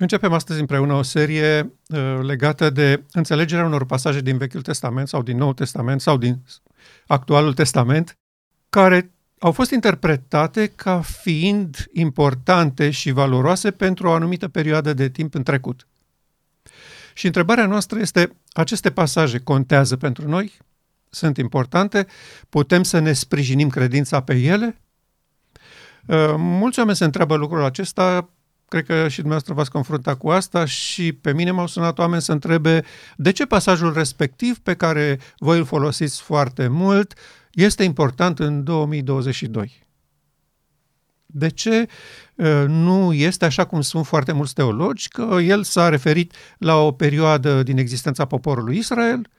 Începem astăzi împreună o serie uh, legată de înțelegerea unor pasaje din Vechiul Testament sau din Noul Testament sau din Actualul Testament, care au fost interpretate ca fiind importante și valoroase pentru o anumită perioadă de timp în trecut. Și întrebarea noastră este, aceste pasaje contează pentru noi? Sunt importante? Putem să ne sprijinim credința pe ele? Uh, mulți oameni se întreabă lucrul acesta cred că și dumneavoastră v-ați confruntat cu asta și pe mine m-au sunat oameni să întrebe de ce pasajul respectiv pe care voi îl folosiți foarte mult este important în 2022. De ce uh, nu este așa cum sunt foarte mulți teologi, că el s-a referit la o perioadă din existența poporului Israel,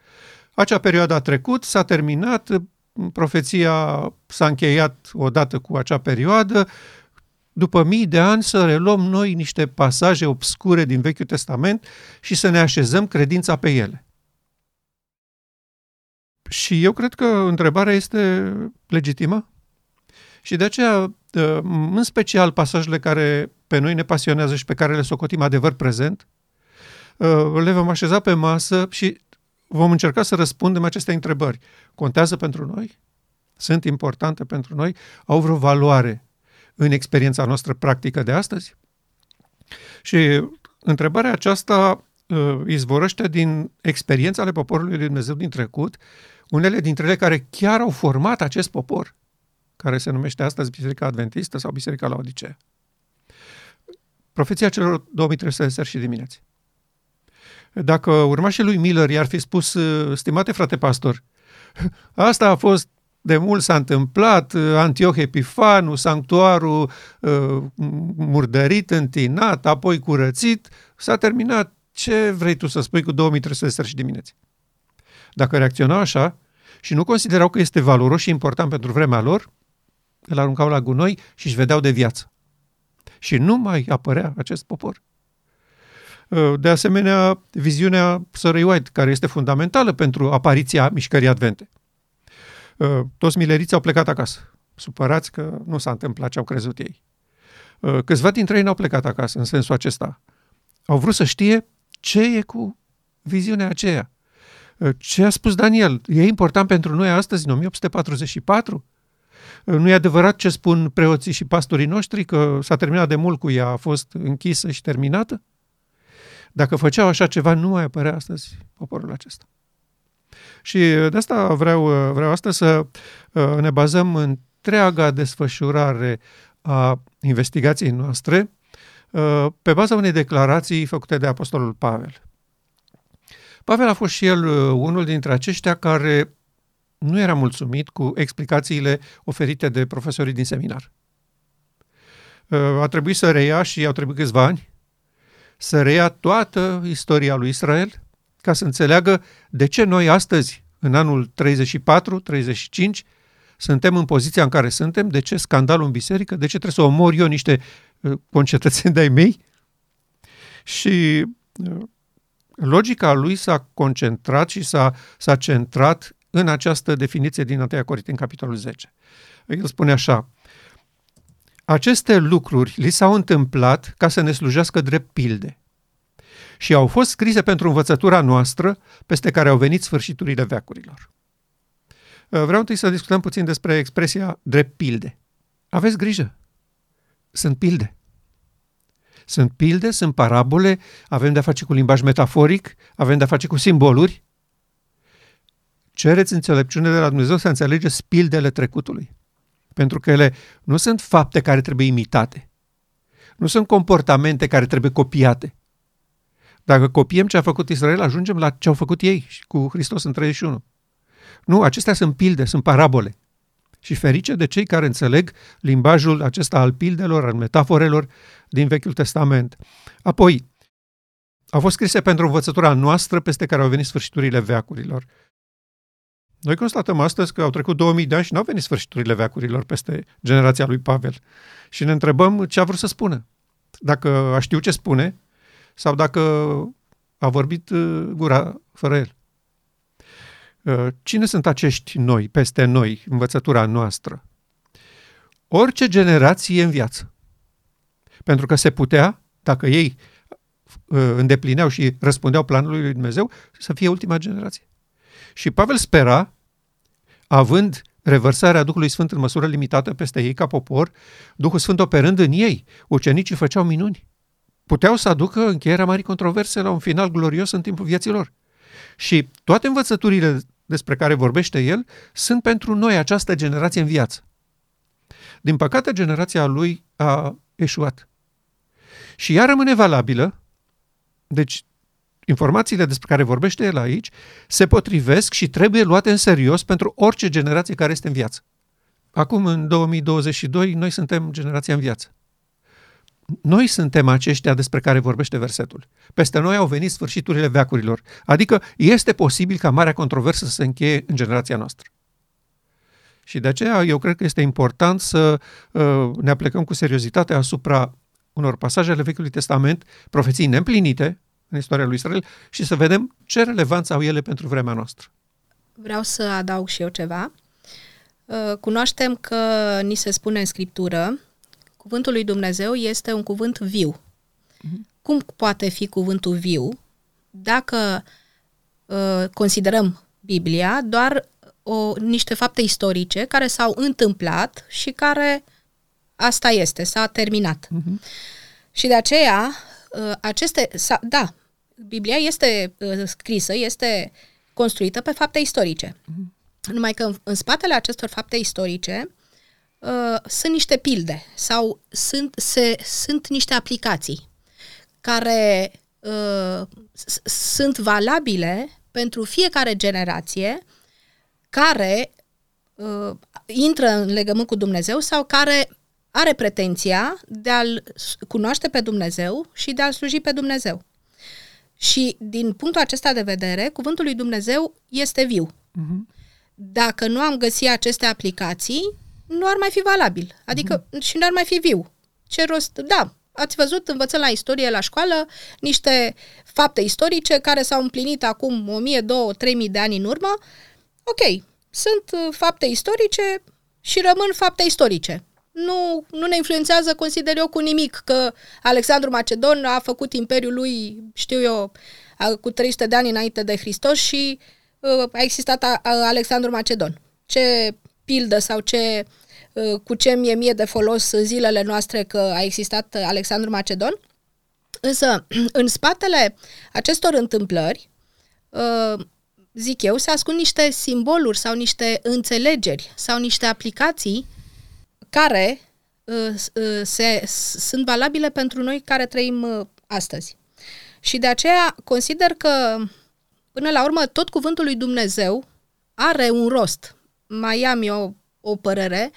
acea perioadă a trecut, s-a terminat, profeția s-a încheiat odată cu acea perioadă, după mii de ani să reluăm noi niște pasaje obscure din Vechiul Testament și să ne așezăm credința pe ele. Și eu cred că întrebarea este legitimă și de aceea, ă, în special pasajele care pe noi ne pasionează și pe care le socotim adevăr prezent, ă, le vom așeza pe masă și vom încerca să răspundem aceste întrebări. Contează pentru noi? Sunt importante pentru noi? Au vreo valoare în experiența noastră practică de astăzi? Și întrebarea aceasta uh, izvorăște din experiența ale poporului lui Dumnezeu din trecut, unele dintre ele care chiar au format acest popor, care se numește astăzi Biserica Adventistă sau Biserica la Odisee. Profeția celor 2300 de seri și dimineți. Dacă urmașii lui Miller i-ar fi spus, uh, stimate frate pastor, asta a fost de mult s-a întâmplat, uh, Antioch Epifanu, sanctuarul uh, murdărit, întinat, apoi curățit, s-a terminat. Ce vrei tu să spui cu 2300 de și dimineți? Dacă reacționau așa și nu considerau că este valoros și important pentru vremea lor, îl aruncau la gunoi și își vedeau de viață. Și nu mai apărea acest popor. Uh, de asemenea, viziunea Sărăi White, care este fundamentală pentru apariția mișcării advente – Uh, toți mileriții au plecat acasă, supărați că nu s-a întâmplat ce au crezut ei. Uh, câțiva dintre ei n-au plecat acasă în sensul acesta. Au vrut să știe ce e cu viziunea aceea. Uh, ce a spus Daniel? E important pentru noi astăzi, în 1844? Nu e adevărat ce spun preoții și pastorii noștri, că s-a terminat de mult cu ea, a fost închisă și terminată? Dacă făceau așa ceva, nu mai apărea astăzi poporul acesta. Și de asta vreau, vreau astăzi să uh, ne bazăm întreaga desfășurare a investigației noastre uh, pe baza unei declarații făcute de Apostolul Pavel. Pavel a fost și el uh, unul dintre aceștia care nu era mulțumit cu explicațiile oferite de profesorii din seminar. A trebuit să reia și au trebuit câțiva ani să reia toată istoria lui Israel ca să înțeleagă de ce noi astăzi, în anul 34-35, suntem în poziția în care suntem, de ce scandalul în biserică, de ce trebuie să omor eu niște uh, concetățeni de-ai mei. Și uh, logica lui s-a concentrat și s-a, s-a centrat în această definiție din 1 Corinteni, capitolul 10. El spune așa, aceste lucruri li s-au întâmplat ca să ne slujească drept pilde și au fost scrise pentru învățătura noastră, peste care au venit sfârșiturile veacurilor. Uh, vreau întâi să discutăm puțin despre expresia drept pilde. Aveți grijă! Sunt pilde. Sunt pilde, sunt parabole, avem de-a face cu limbaj metaforic, avem de-a face cu simboluri. Cereți înțelepciune de la Dumnezeu să înțelegeți pildele trecutului. Pentru că ele nu sunt fapte care trebuie imitate. Nu sunt comportamente care trebuie copiate. Dacă copiem ce a făcut Israel, ajungem la ce au făcut ei cu Hristos în 31. Nu, acestea sunt pilde, sunt parabole. Și ferice de cei care înțeleg limbajul acesta al pildelor, al metaforelor din Vechiul Testament. Apoi, au fost scrise pentru învățătura noastră peste care au venit sfârșiturile veacurilor. Noi constatăm astăzi că au trecut 2000 de ani și nu au venit sfârșiturile veacurilor peste generația lui Pavel. Și ne întrebăm ce a vrut să spună. Dacă a știu ce spune, sau dacă a vorbit uh, gura fără el. Uh, cine sunt acești noi, peste noi, învățătura noastră? Orice generație în viață. Pentru că se putea, dacă ei îndeplineau și răspundeau planului lui Dumnezeu, să fie ultima generație. Și Pavel spera, având revărsarea Duhului Sfânt în măsură limitată peste ei ca popor, Duhul Sfânt operând în ei, ucenicii făceau minuni. Puteau să aducă încheierea marii controverse la un final glorios în timpul vieții lor. Și toate învățăturile despre care vorbește el sunt pentru noi, această generație în viață. Din păcate, generația lui a eșuat. Și ea rămâne valabilă, deci informațiile despre care vorbește el aici se potrivesc și trebuie luate în serios pentru orice generație care este în viață. Acum, în 2022, noi suntem generația în viață. Noi suntem aceștia despre care vorbește versetul. Peste noi au venit sfârșiturile veacurilor, adică este posibil ca marea controversă să se încheie în generația noastră. Și de aceea eu cred că este important să uh, ne aplecăm cu seriozitate asupra unor pasaje ale Vechiului Testament, profeții neîmplinite în istoria lui Israel și să vedem ce relevanță au ele pentru vremea noastră. Vreau să adaug și eu ceva. Uh, cunoaștem că ni se spune în Scriptură, cuvântul lui Dumnezeu este un cuvânt viu. Uh-huh. Cum poate fi cuvântul viu dacă uh, considerăm Biblia doar o, niște fapte istorice care s-au întâmplat și care asta este, s-a terminat. Uh-huh. Și de aceea, uh, aceste, da, Biblia este uh, scrisă, este construită pe fapte istorice. Uh-huh. Numai că în, în spatele acestor fapte istorice uh, sunt niște pilde sau sunt, se, sunt niște aplicații care uh, sunt valabile pentru fiecare generație care uh, intră în legământ cu Dumnezeu sau care are pretenția de a-L cunoaște pe Dumnezeu și de a-L sluji pe Dumnezeu. Și din punctul acesta de vedere, cuvântul lui Dumnezeu este viu. Uh-huh. Dacă nu am găsit aceste aplicații, nu ar mai fi valabil. Adică uh-huh. și nu ar mai fi viu. Ce rost? Da, ați văzut, învățăm la istorie la școală niște fapte istorice care s-au împlinit acum 1000, 2000, 3000 de ani în urmă. Ok, sunt uh, fapte istorice și rămân fapte istorice nu, nu ne influențează, consider eu, cu nimic că Alexandru Macedon a făcut imperiul lui, știu eu, cu 300 de ani înainte de Hristos și uh, a existat a, a Alexandru Macedon. Ce pildă sau ce, uh, cu ce mie mie de folos zilele noastre că a existat Alexandru Macedon? Însă, în spatele acestor întâmplări, uh, zic eu, se ascund niște simboluri sau niște înțelegeri sau niște aplicații care uh, uh, se, sunt valabile pentru noi care trăim uh, astăzi. Și de aceea consider că, până la urmă, tot cuvântul lui Dumnezeu are un rost. Mai am eu o părere.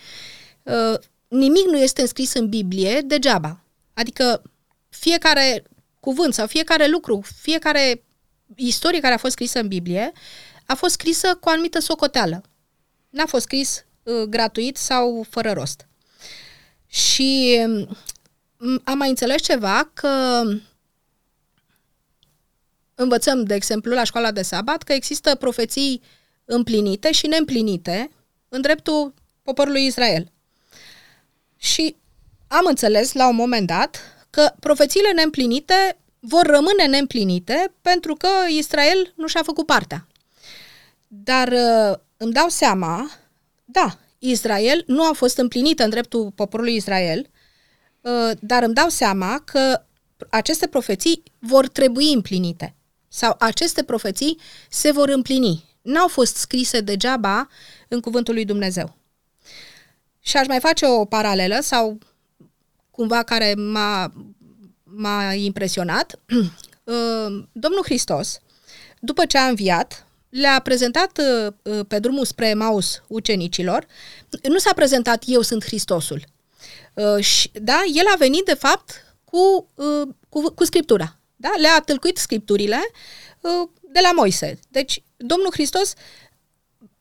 Uh, nimic nu este înscris în Biblie degeaba. Adică fiecare cuvânt sau fiecare lucru, fiecare istorie care a fost scrisă în Biblie, a fost scrisă cu o anumită socoteală. N-a fost scris Uh, gratuit sau fără rost. Și mm, am mai înțeles ceva că învățăm, de exemplu, la școala de sabat, că există profeții împlinite și neîmplinite în dreptul poporului Israel. Și am înțeles la un moment dat că profețiile neîmplinite vor rămâne neîmplinite pentru că Israel nu și-a făcut partea. Dar uh, îmi dau seama da, Israel nu a fost împlinită în dreptul poporului Israel, uh, dar îmi dau seama că aceste profeții vor trebui împlinite sau aceste profeții se vor împlini. N-au fost scrise degeaba în cuvântul lui Dumnezeu. Și aș mai face o paralelă sau cumva care m-a, m-a impresionat. Uh, Domnul Hristos, după ce a înviat, le-a prezentat uh, uh, pe drumul spre Maus ucenicilor, nu s-a prezentat eu sunt Hristosul. Uh, și, da, el a venit de fapt cu, cu, cu Scriptura. Da? Le-a tâlcuit Scripturile de la Moise. Deci Domnul Hristos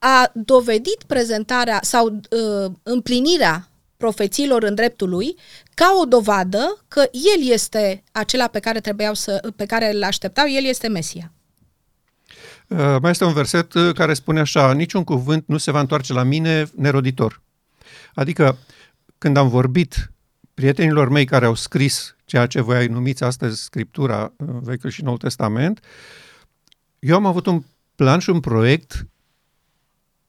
a dovedit prezentarea sau uh, împlinirea profețiilor în dreptul lui ca o dovadă că el este acela pe care trebuiau să, pe care îl așteptau, el este Mesia. Uh, mai este un verset uh, care spune așa, niciun cuvânt nu se va întoarce la mine neroditor. Adică, când am vorbit prietenilor mei care au scris ceea ce voi numiți astăzi Scriptura Vechiul și Noul Testament, eu am avut un plan și un proiect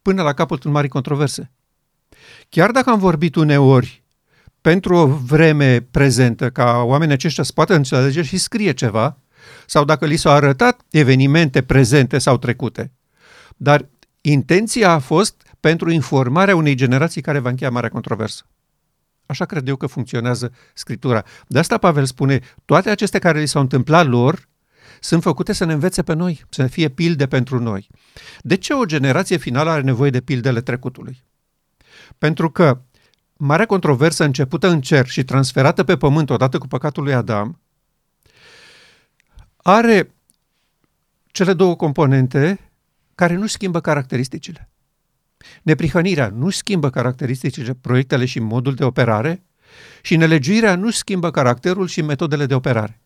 până la capătul marii controverse. Chiar dacă am vorbit uneori pentru o vreme prezentă, ca oamenii aceștia să poată înțelege și scrie ceva, sau dacă li s-au arătat evenimente prezente sau trecute. Dar intenția a fost pentru informarea unei generații care va încheia marea controversă. Așa cred eu că funcționează Scriptura. De asta Pavel spune, toate acestea care li s-au întâmplat lor sunt făcute să ne învețe pe noi, să fie pilde pentru noi. De ce o generație finală are nevoie de pildele trecutului? Pentru că marea controversă începută în cer și transferată pe pământ odată cu păcatul lui Adam, are cele două componente care nu schimbă caracteristicile. Neprihănirea nu schimbă caracteristicile, proiectele și modul de operare și nelegiuirea nu schimbă caracterul și metodele de operare.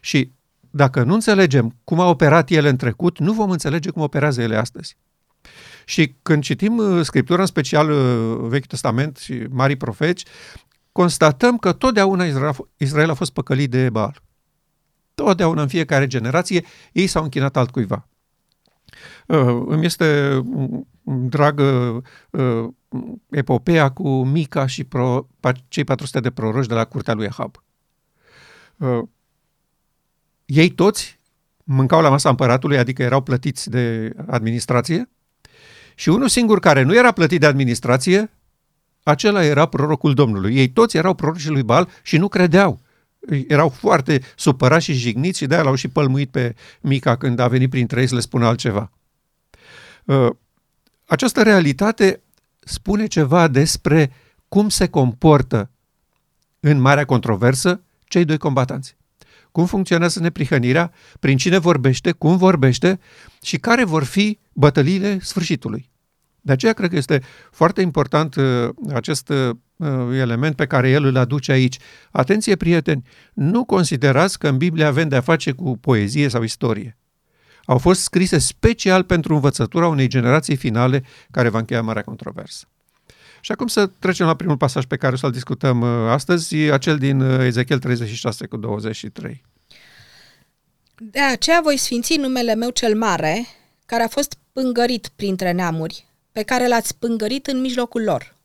Și dacă nu înțelegem cum a operat ele în trecut, nu vom înțelege cum operează ele astăzi. Și când citim uh, Scriptura, în special uh, Vechiul Testament și Marii Profeți, constatăm că totdeauna Israel a fost păcălit de Baal. Totdeauna, în fiecare generație, ei s-au închinat altcuiva. Uh, îmi este dragă epopeea cu Mica și pro, cei 400 de proroși de la curtea lui Ahab. Ei toți mâncau la masa împăratului, adică erau plătiți de administrație, și unul singur care nu era plătit de administrație, acela era prorocul Domnului. Ei toți erau prorocii lui Bal și nu credeau. Erau foarte supărați și jigniți și de-aia l-au și pălmuit pe Mica când a venit printre ei să le spună altceva. Uh, această realitate spune ceva despre cum se comportă în marea controversă cei doi combatanți. Cum funcționează neprihănirea, prin cine vorbește, cum vorbește și care vor fi bătăliile sfârșitului. De aceea cred că este foarte important uh, acest uh, element pe care el îl aduce aici. Atenție, prieteni, nu considerați că în Biblie avem de-a face cu poezie sau istorie. Au fost scrise special pentru învățătura unei generații finale care va încheia marea controversă. Și acum să trecem la primul pasaj pe care o să-l discutăm uh, astăzi, acel din Ezechiel 36 cu 23. De aceea voi sfinți numele meu cel mare, care a fost pângărit printre neamuri, pe care l-ați pângărit în mijlocul lor.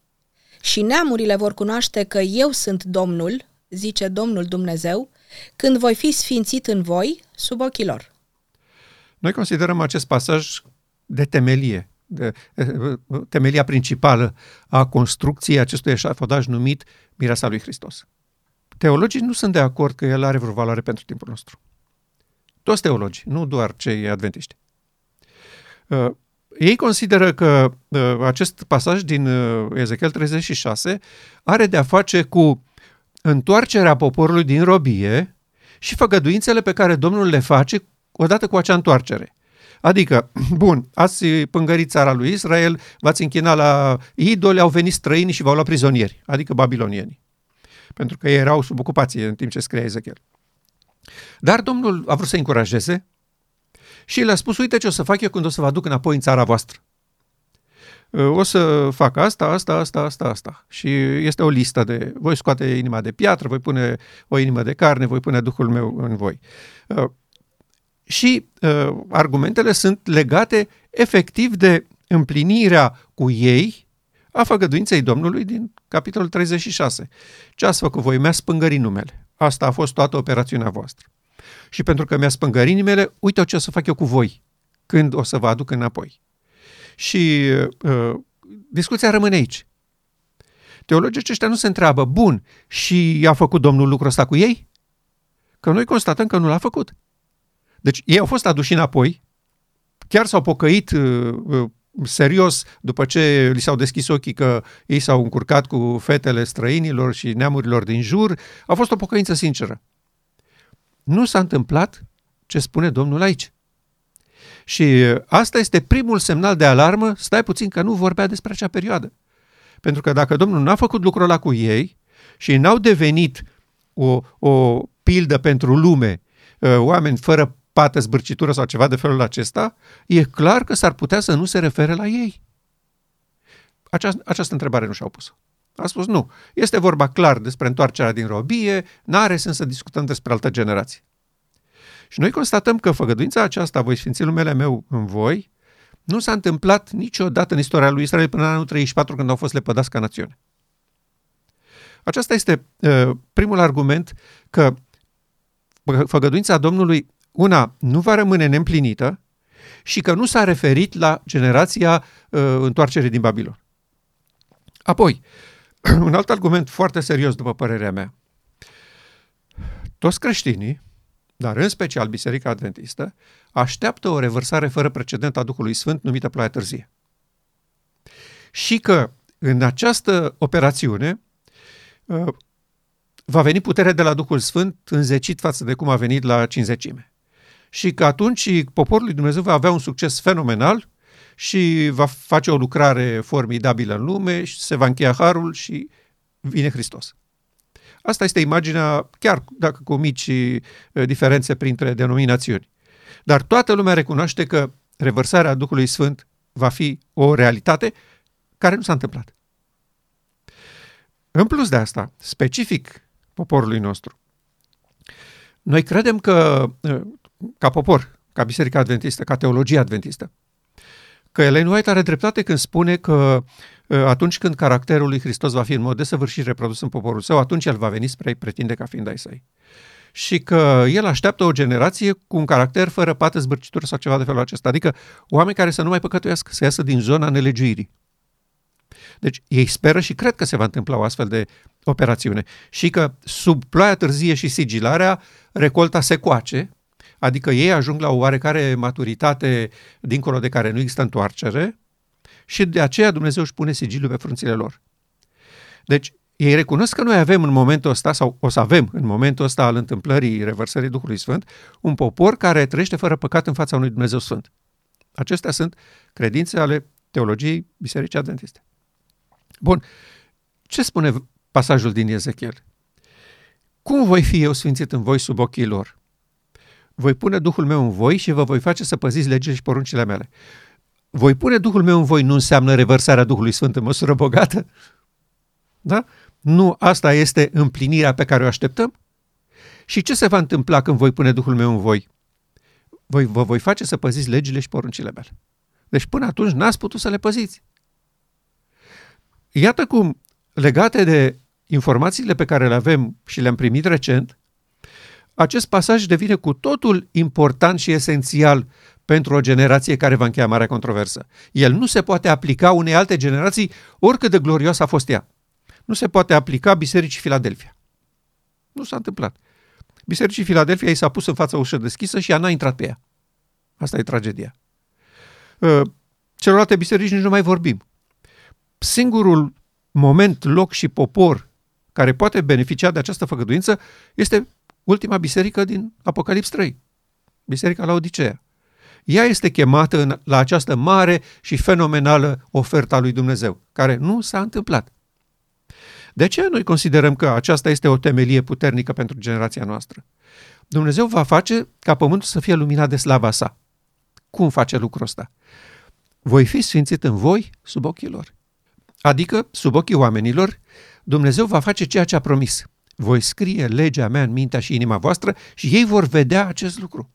Și neamurile vor cunoaște că eu sunt Domnul, zice Domnul Dumnezeu, când voi fi sfințit în voi sub ochii lor. Noi considerăm acest pasaj de temelie, de, temelia principală a construcției acestui eșafodaj numit Mireasa lui Hristos. Teologii nu sunt de acord că el are vreo valoare pentru timpul nostru. Toți teologii, nu doar cei adventiști. Uh, ei consideră că uh, acest pasaj din uh, Ezechiel 36 are de-a face cu întoarcerea poporului din robie și făgăduințele pe care Domnul le face odată cu acea întoarcere. Adică, bun, ați pângărit țara lui Israel, v-ați închinat la idoli, au venit străini și v-au luat prizonieri, adică babilonieni. Pentru că ei erau sub ocupație în timp ce scria Ezechiel. Dar Domnul a vrut să încurajeze și le-a spus, uite ce o să fac eu când o să vă aduc înapoi în țara voastră. O să fac asta, asta, asta, asta, asta. Și este o listă de, voi scoate inima de piatră, voi pune o inimă de carne, voi pune Duhul meu în voi. Și argumentele sunt legate efectiv de împlinirea cu ei a făgăduinței Domnului din capitolul 36. Ce ați făcut voi? Mi-a spângărit numele. Asta a fost toată operațiunea voastră. Și pentru că mi-a spângărit nimele, uite ce o să fac eu cu voi când o să vă aduc înapoi. Și uh, discuția rămâne aici. Teologii aceștia nu se întreabă, bun, și a făcut Domnul lucrul ăsta cu ei? Că noi constatăm că nu l-a făcut. Deci ei au fost aduși înapoi, chiar s-au pocăit uh, uh serios după ce li s-au deschis ochii că ei s-au încurcat cu fetele străinilor și neamurilor din jur, a fost o pocăință sinceră. Nu s-a întâmplat ce spune Domnul aici. Și asta este primul semnal de alarmă, stai puțin că nu vorbea despre acea perioadă. Pentru că dacă Domnul n-a făcut lucrul ăla cu ei și n-au devenit o, o pildă pentru lume, ă, oameni fără pată, zbârcitură sau ceva de felul acesta, e clar că s-ar putea să nu se refere la ei. Această, această întrebare nu și-au pus A spus nu. Este vorba clar despre întoarcerea din robie, n-are sens să discutăm despre altă generație. Și noi constatăm că făgăduința aceasta, voi sfinți numele meu în voi, nu s-a întâmplat niciodată în istoria lui Israel până în anul 34, când au fost lepădați ca națiune. Aceasta este uh, primul argument că făgăduința Domnului, una, nu va rămâne neîmplinită și că nu s-a referit la generația uh, întoarcerii din Babilon. Apoi, un alt argument foarte serios, după părerea mea. Toți creștinii, dar în special Biserica Adventistă, așteaptă o revărsare fără precedent a Duhului Sfânt numită ploaia târzie. Și că în această operațiune uh, va veni puterea de la Duhul Sfânt înzecit față de cum a venit la cinzecime. Și că atunci poporul lui Dumnezeu va avea un succes fenomenal și va face o lucrare formidabilă în lume și se va încheia harul și vine Hristos. Asta este imaginea, chiar dacă cu mici uh, diferențe printre denominațiuni. Dar toată lumea recunoaște că revărsarea Duhului Sfânt va fi o realitate care nu s-a întâmplat. În plus de asta, specific poporului nostru, noi credem că, ca popor, ca Biserica Adventistă, ca teologie adventistă, că Ellen White are dreptate când spune că atunci când caracterul lui Hristos va fi în mod desăvârșit reprodus în poporul său, atunci el va veni spre a pretinde ca fiind ai săi și că el așteaptă o generație cu un caracter fără pată, zbârcitură sau ceva de felul acesta. Adică oameni care să nu mai păcătuiască, să iasă din zona nelegiuirii. Deci ei speră și cred că se va întâmpla o astfel de operațiune și că sub ploaia târzie și sigilarea recolta se coace, adică ei ajung la o oarecare maturitate dincolo de care nu există întoarcere și de aceea Dumnezeu își pune sigiliul pe frunțile lor. Deci ei recunosc că noi avem în momentul ăsta, sau o să avem în momentul ăsta al întâmplării revărsării Duhului Sfânt, un popor care trăiește fără păcat în fața unui Dumnezeu Sfânt. Acestea sunt credințe ale teologiei Bisericii Adventiste. Bun, ce spune pasajul din Ezechiel? Cum voi fi eu sfințit în voi sub ochii lor? Voi pune Duhul meu în voi și vă voi face să păziți legile și poruncile mele. Voi pune Duhul meu în voi nu înseamnă revărsarea Duhului Sfânt în măsură bogată? Da? Nu asta este împlinirea pe care o așteptăm? Și ce se va întâmpla când voi pune Duhul meu în voi? Voi, vă voi face să păziți legile și poruncile mele. Deci până atunci n-ați putut să le păziți. Iată cum, legate de informațiile pe care le avem și le-am primit recent, acest pasaj devine cu totul important și esențial pentru o generație care va încheia marea controversă. El nu se poate aplica unei alte generații, oricât de glorioasă a fost ea nu se poate aplica Bisericii Filadelfia. Nu s-a întâmplat. Bisericii Filadelfia i s-a pus în fața ușă deschisă și ea n-a intrat pe ea. Asta e tragedia. Uh, celorlalte biserici nici nu mai vorbim. Singurul moment, loc și popor care poate beneficia de această făgăduință este ultima biserică din Apocalips 3, Biserica la Odiseea. Ea este chemată în, la această mare și fenomenală ofertă a lui Dumnezeu, care nu s-a întâmplat. De aceea noi considerăm că aceasta este o temelie puternică pentru generația noastră. Dumnezeu va face ca pământul să fie luminat de slava sa. Cum face lucrul ăsta? Voi fi sfințit în voi sub ochii lor. Adică, sub ochii oamenilor, Dumnezeu va face ceea ce a promis. Voi scrie legea mea în mintea și inima voastră și ei vor vedea acest lucru.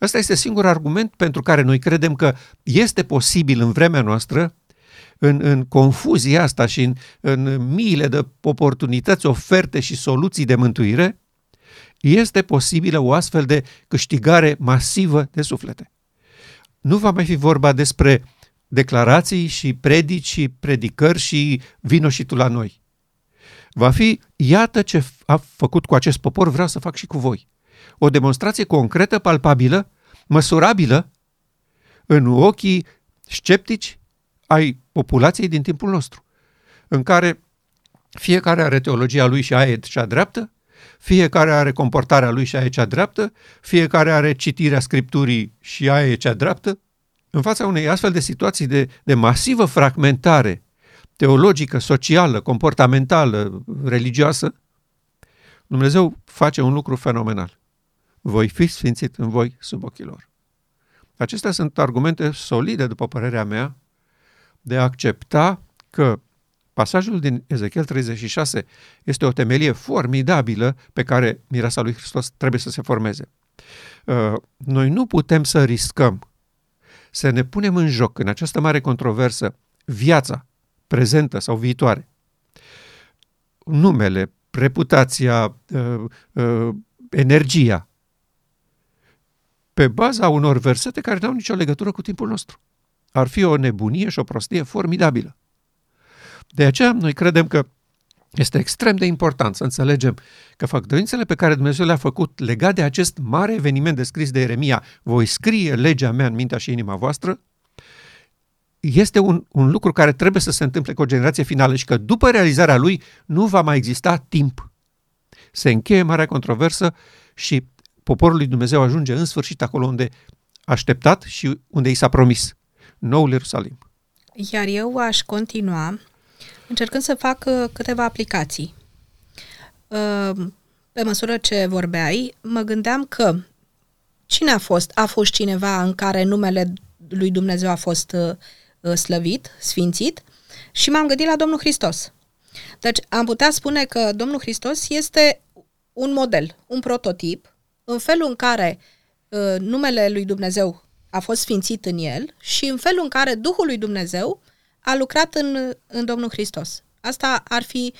Ăsta este singurul argument pentru care noi credem că este posibil în vremea noastră în, în confuzia asta și în, în miile de oportunități, oferte și soluții de mântuire, este posibilă o astfel de câștigare masivă de suflete. Nu va mai fi vorba despre declarații și predici și predicări și vino și tu la noi. Va fi, iată ce a făcut cu acest popor, vreau să fac și cu voi. O demonstrație concretă, palpabilă, măsurabilă, în ochii sceptici ai populației din timpul nostru, în care fiecare are teologia lui și aia e cea dreaptă, fiecare are comportarea lui și aia e cea dreaptă, fiecare are citirea Scripturii și aia e cea dreaptă. În fața unei astfel de situații de, de masivă fragmentare teologică, socială, comportamentală, religioasă, Dumnezeu face un lucru fenomenal. Voi fi sfințit în voi sub ochii lor. Acestea sunt argumente solide, după părerea mea, de a accepta că Pasajul din Ezechiel 36 este o temelie formidabilă pe care mireasa lui Hristos trebuie să se formeze. Uh, noi nu putem să riscăm să ne punem în joc în această mare controversă viața prezentă sau viitoare, numele, reputația, uh, uh, energia, pe baza unor versete care nu au nicio legătură cu timpul nostru. Ar fi o nebunie și o prostie formidabilă. De aceea noi credem că este extrem de important să înțelegem că făgăduințele pe care Dumnezeu le-a făcut legat de acest mare eveniment descris de Ieremia, voi scrie legea mea în mintea și inima voastră, este un, un lucru care trebuie să se întâmple cu o generație finală și că după realizarea lui nu va mai exista timp. Se încheie marea controversă și poporul lui Dumnezeu ajunge în sfârșit acolo unde așteptat și unde i s-a promis, noul Ierusalim. Iar eu aș continua încercând să fac uh, câteva aplicații. Uh, pe măsură ce vorbeai, mă gândeam că cine a fost? A fost cineva în care numele lui Dumnezeu a fost uh, slăvit, sfințit și m-am gândit la Domnul Hristos. Deci am putea spune că Domnul Hristos este un model, un prototip, în felul în care uh, numele lui Dumnezeu a fost sfințit în el și în felul în care Duhul lui Dumnezeu a lucrat în, în Domnul Hristos. Asta ar fi,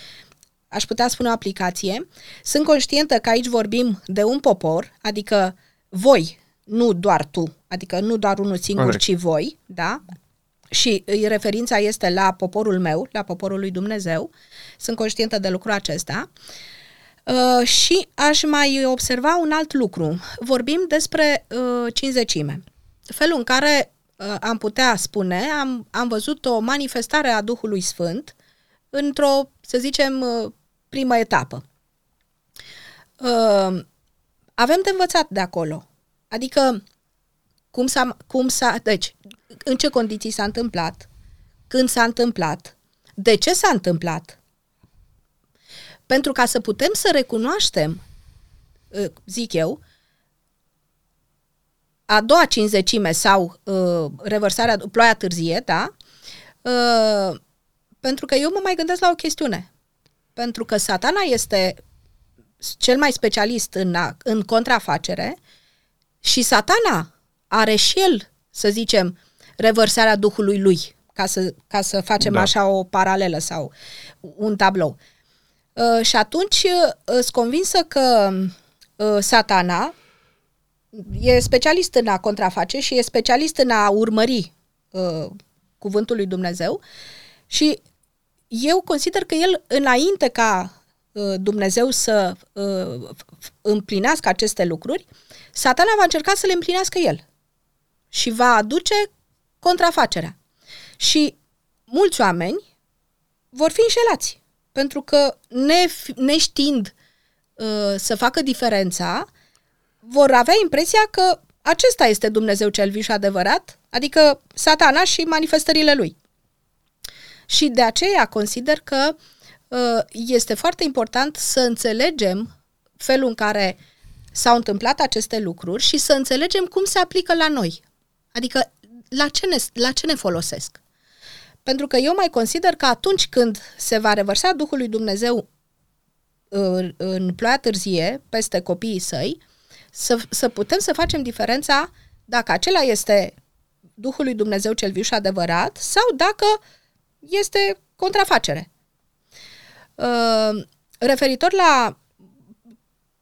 aș putea spune, o aplicație. Sunt conștientă că aici vorbim de un popor, adică voi, nu doar tu, adică nu doar unul singur, Correct. ci voi, da? Și referința este la poporul meu, la poporul lui Dumnezeu. Sunt conștientă de lucrul acesta. Uh, și aș mai observa un alt lucru. Vorbim despre uh, cinzecime. Felul în care Uh, am putea spune, am, am văzut o manifestare a Duhului Sfânt într-o, să zicem, uh, primă etapă. Uh, avem de învățat de acolo. Adică, cum s-a, cum s-a, deci, în ce condiții s-a întâmplat, când s-a întâmplat, de ce s-a întâmplat. Pentru ca să putem să recunoaștem, zic eu, a doua cinzecime sau uh, revărsarea, ploaia târzie, da? Uh, pentru că eu mă mai gândesc la o chestiune. Pentru că satana este cel mai specialist în, a, în contrafacere și satana are și el, să zicem, revărsarea Duhului lui, ca să, ca să facem da. așa o paralelă sau un tablou. Uh, și atunci uh, sunt convinsă că uh, satana e specialist în a contraface și e specialist în a urmări uh, cuvântul lui Dumnezeu și eu consider că el, înainte ca uh, Dumnezeu să uh, împlinească aceste lucruri, satana va încerca să le împlinească el și va aduce contrafacerea. Și mulți oameni vor fi înșelați, pentru că ne, neștiind uh, să facă diferența, vor avea impresia că acesta este Dumnezeu cel viu și adevărat, adică satana și manifestările lui. Și de aceea consider că uh, este foarte important să înțelegem felul în care s-au întâmplat aceste lucruri și să înțelegem cum se aplică la noi. Adică la ce ne, la ce ne folosesc. Pentru că eu mai consider că atunci când se va revărsa Duhul lui Dumnezeu uh, în ploaia târzie peste copiii săi, să, să putem să facem diferența dacă acela este Duhul lui Dumnezeu cel viu și adevărat sau dacă este contrafacere. Uh, referitor la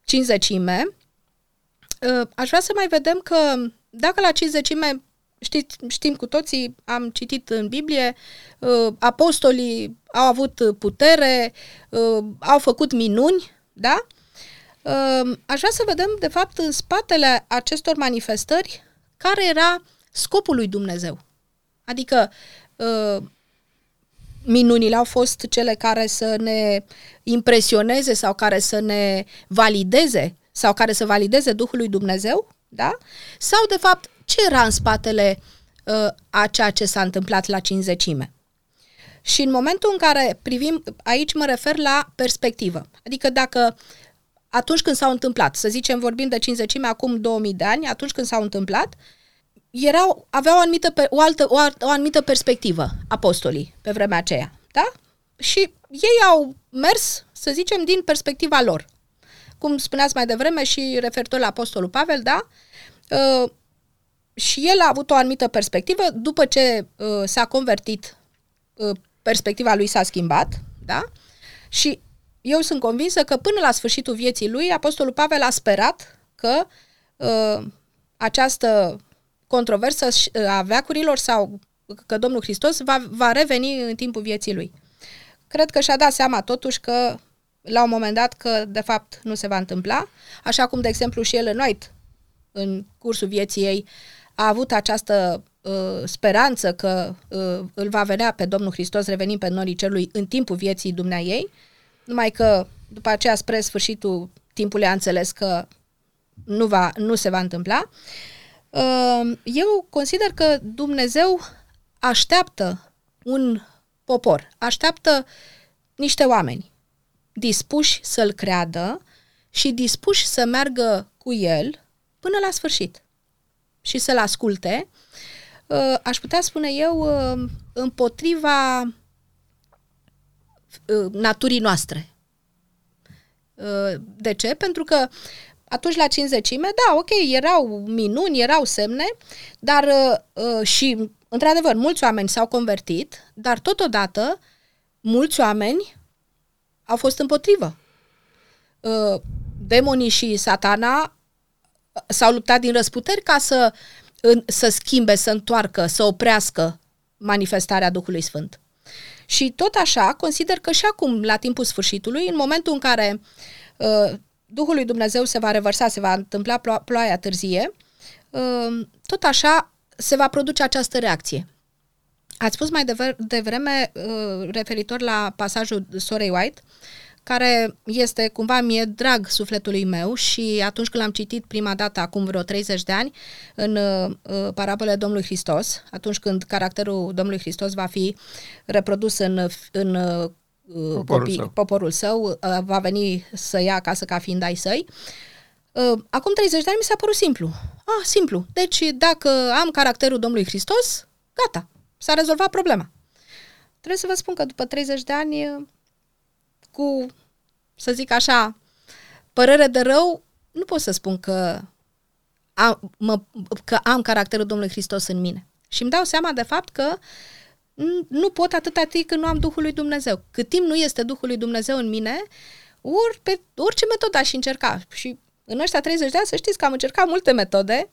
cinzecime, uh, aș vrea să mai vedem că dacă la cinzecime știți, știm cu toții, am citit în Biblie, uh, apostolii au avut putere, uh, au făcut minuni, da? Ehm, aș vrea să vedem, de fapt, în spatele acestor manifestări, care era scopul lui Dumnezeu. Adică, ehm, minunile au fost cele care să ne impresioneze sau care să ne valideze sau care să valideze Duhul lui Dumnezeu, da? Sau, de fapt, ce era în spatele uh, a ceea ce s-a întâmplat la cinzecime? Și în momentul în care privim, aici mă refer la perspectivă. Adică dacă atunci când s-au întâmplat, să zicem, vorbim de cinzecime acum 2000 de ani, atunci când s-au întâmplat, erau, aveau o anumită, o, altă, o, o anumită perspectivă apostolii pe vremea aceea, da? și ei au mers, să zicem, din perspectiva lor. Cum spuneați mai devreme și referitor la Apostolul Pavel, da? Uh, și el a avut o anumită perspectivă. După ce uh, s-a convertit, uh, perspectiva lui s-a schimbat, da? Și eu sunt convinsă că până la sfârșitul vieții lui, Apostolul Pavel a sperat că uh, această controversă a veacurilor sau că Domnul Hristos va, va reveni în timpul vieții lui. Cred că și-a dat seama totuși că la un moment dat că de fapt nu se va întâmpla, așa cum de exemplu și el în White în cursul vieții ei a avut această uh, speranță că uh, îl va vedea pe Domnul Hristos revenind pe norii cerului în timpul vieții dumnea ei, numai că după aceea spre sfârșitul timpului a înțeles că nu, va, nu se va întâmpla. Uh, eu consider că Dumnezeu așteaptă un popor, așteaptă niște oameni dispuși să-l creadă și dispuși să meargă cu el până la sfârșit și să-l asculte, uh, aș putea spune eu, uh, împotriva uh, naturii noastre. De ce? Pentru că atunci la cinzecime, da, ok, erau minuni, erau semne, dar și, într-adevăr, mulți oameni s-au convertit, dar totodată mulți oameni au fost împotrivă. Demonii și satana s-au luptat din răsputeri ca să, să schimbe, să întoarcă, să oprească manifestarea Duhului Sfânt. Și tot așa, consider că și acum, la timpul sfârșitului, în momentul în care uh, Duhul lui Dumnezeu se va revărsa, se va întâmpla plo- ploaia târzie, uh, tot așa se va produce această reacție. Ați spus mai devreme, uh, referitor la pasajul Sorei White, care este cumva mie drag sufletului meu și atunci când l-am citit prima dată, acum vreo 30 de ani, în uh, parabole Domnului Hristos, atunci când caracterul Domnului Hristos va fi reprodus în, în uh, poporul, copii, său. poporul său, uh, va veni să ia acasă ca fiind ai săi, uh, acum 30 de ani mi s-a părut simplu. Ah, simplu. Deci dacă am caracterul Domnului Hristos, gata, s-a rezolvat problema. Trebuie să vă spun că după 30 de ani uh, cu, să zic așa, părere de rău, nu pot să spun că am, mă, că am caracterul Domnului Hristos în mine. Și îmi dau seama de fapt că nu pot atâta timp când nu am Duhul lui Dumnezeu. Cât timp nu este Duhul lui Dumnezeu în mine, ori pe orice metodă aș încerca. Și în ăștia 30 de ani să știți că am încercat multe metode,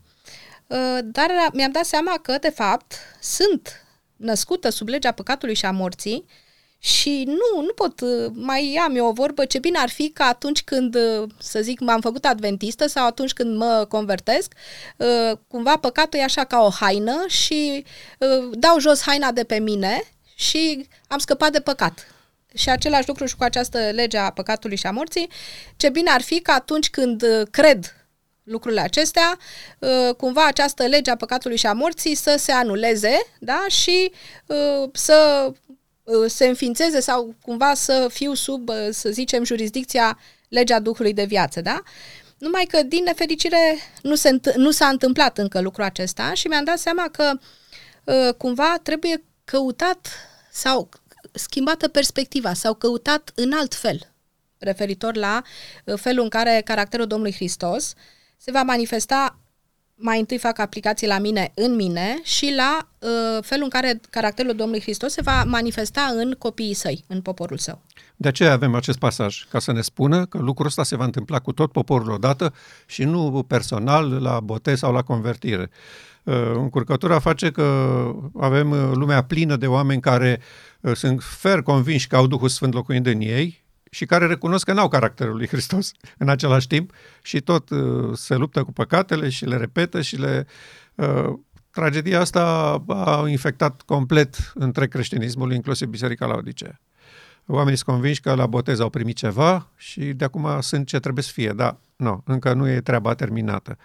uh, dar mi-am dat seama că, de fapt, sunt născută sub legea păcatului și a morții și nu, nu pot, uh, mai am eu o vorbă, ce bine ar fi că atunci când, uh, să zic, m-am făcut adventistă sau atunci când mă convertesc, uh, cumva păcatul e așa ca o haină și dau jos haina de pe mine și am scăpat de păcat. Și același lucru și cu această lege a păcatului și a morții, ce bine ar fi că atunci când cred lucrurile acestea, cumva această lege a păcatului și a morții să se anuleze da? și să Uh, se înființeze sau cumva să fiu sub, uh, să zicem, jurisdicția legea Duhului de viață, da? Numai că, din nefericire, nu, se, nu s-a întâmplat încă lucrul acesta și mi-am dat seama că uh, cumva trebuie căutat sau schimbată perspectiva sau căutat în alt fel referitor la felul în care caracterul Domnului Hristos se va manifesta mai întâi fac aplicații la mine, în mine și la uh, felul în care caracterul Domnului Hristos se va manifesta în copiii săi, în poporul său. De aceea avem acest pasaj, ca să ne spună că lucrul ăsta se va întâmpla cu tot poporul odată și nu personal la botez sau la convertire. Uh, încurcătura face că avem uh, lumea plină de oameni care uh, sunt fer convinși că au Duhul Sfânt locuind în ei și care recunosc că n-au caracterul lui Hristos în același timp și tot uh, se luptă cu păcatele și le repetă și le... Uh, tragedia asta a infectat complet între creștinismul, inclusiv Biserica Laodicea. Oamenii sunt convinși că la botez au primit ceva și de acum sunt ce trebuie să fie, dar nu, încă nu e treaba terminată.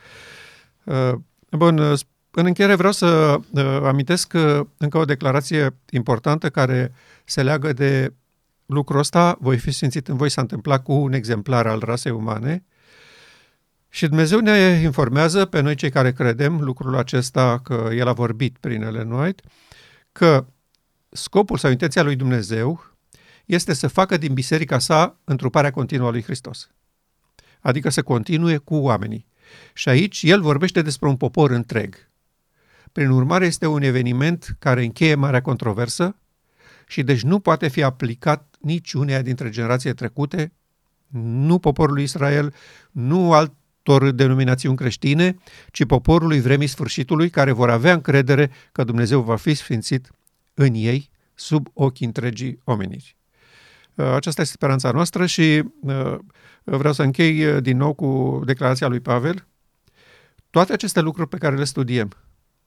Uh, bun, uh, în încheiere vreau să uh, amintesc uh, încă o declarație importantă care se leagă de lucrul ăsta, voi fi simțit în voi, s-a întâmplat cu un exemplar al rasei umane și Dumnezeu ne informează pe noi cei care credem lucrul acesta că El a vorbit prin Ellen White, că scopul sau intenția lui Dumnezeu este să facă din biserica sa întruparea continuă a lui Hristos. Adică să continue cu oamenii. Și aici el vorbește despre un popor întreg. Prin urmare, este un eveniment care încheie marea controversă și deci nu poate fi aplicat niciunea dintre generații trecute, nu poporului Israel, nu altor denominațiuni creștine, ci poporului vremii sfârșitului, care vor avea încredere că Dumnezeu va fi sfințit în ei, sub ochii întregii omeniri. Aceasta este speranța noastră și uh, vreau să închei uh, din nou cu declarația lui Pavel. Toate aceste lucruri pe care le studiem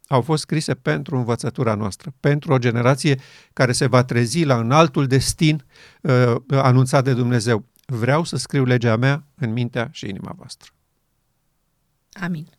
au fost scrise pentru învățătura noastră, pentru o generație care se va trezi la un altul destin uh, anunțat de Dumnezeu. Vreau să scriu legea mea în mintea și inima voastră. Amin.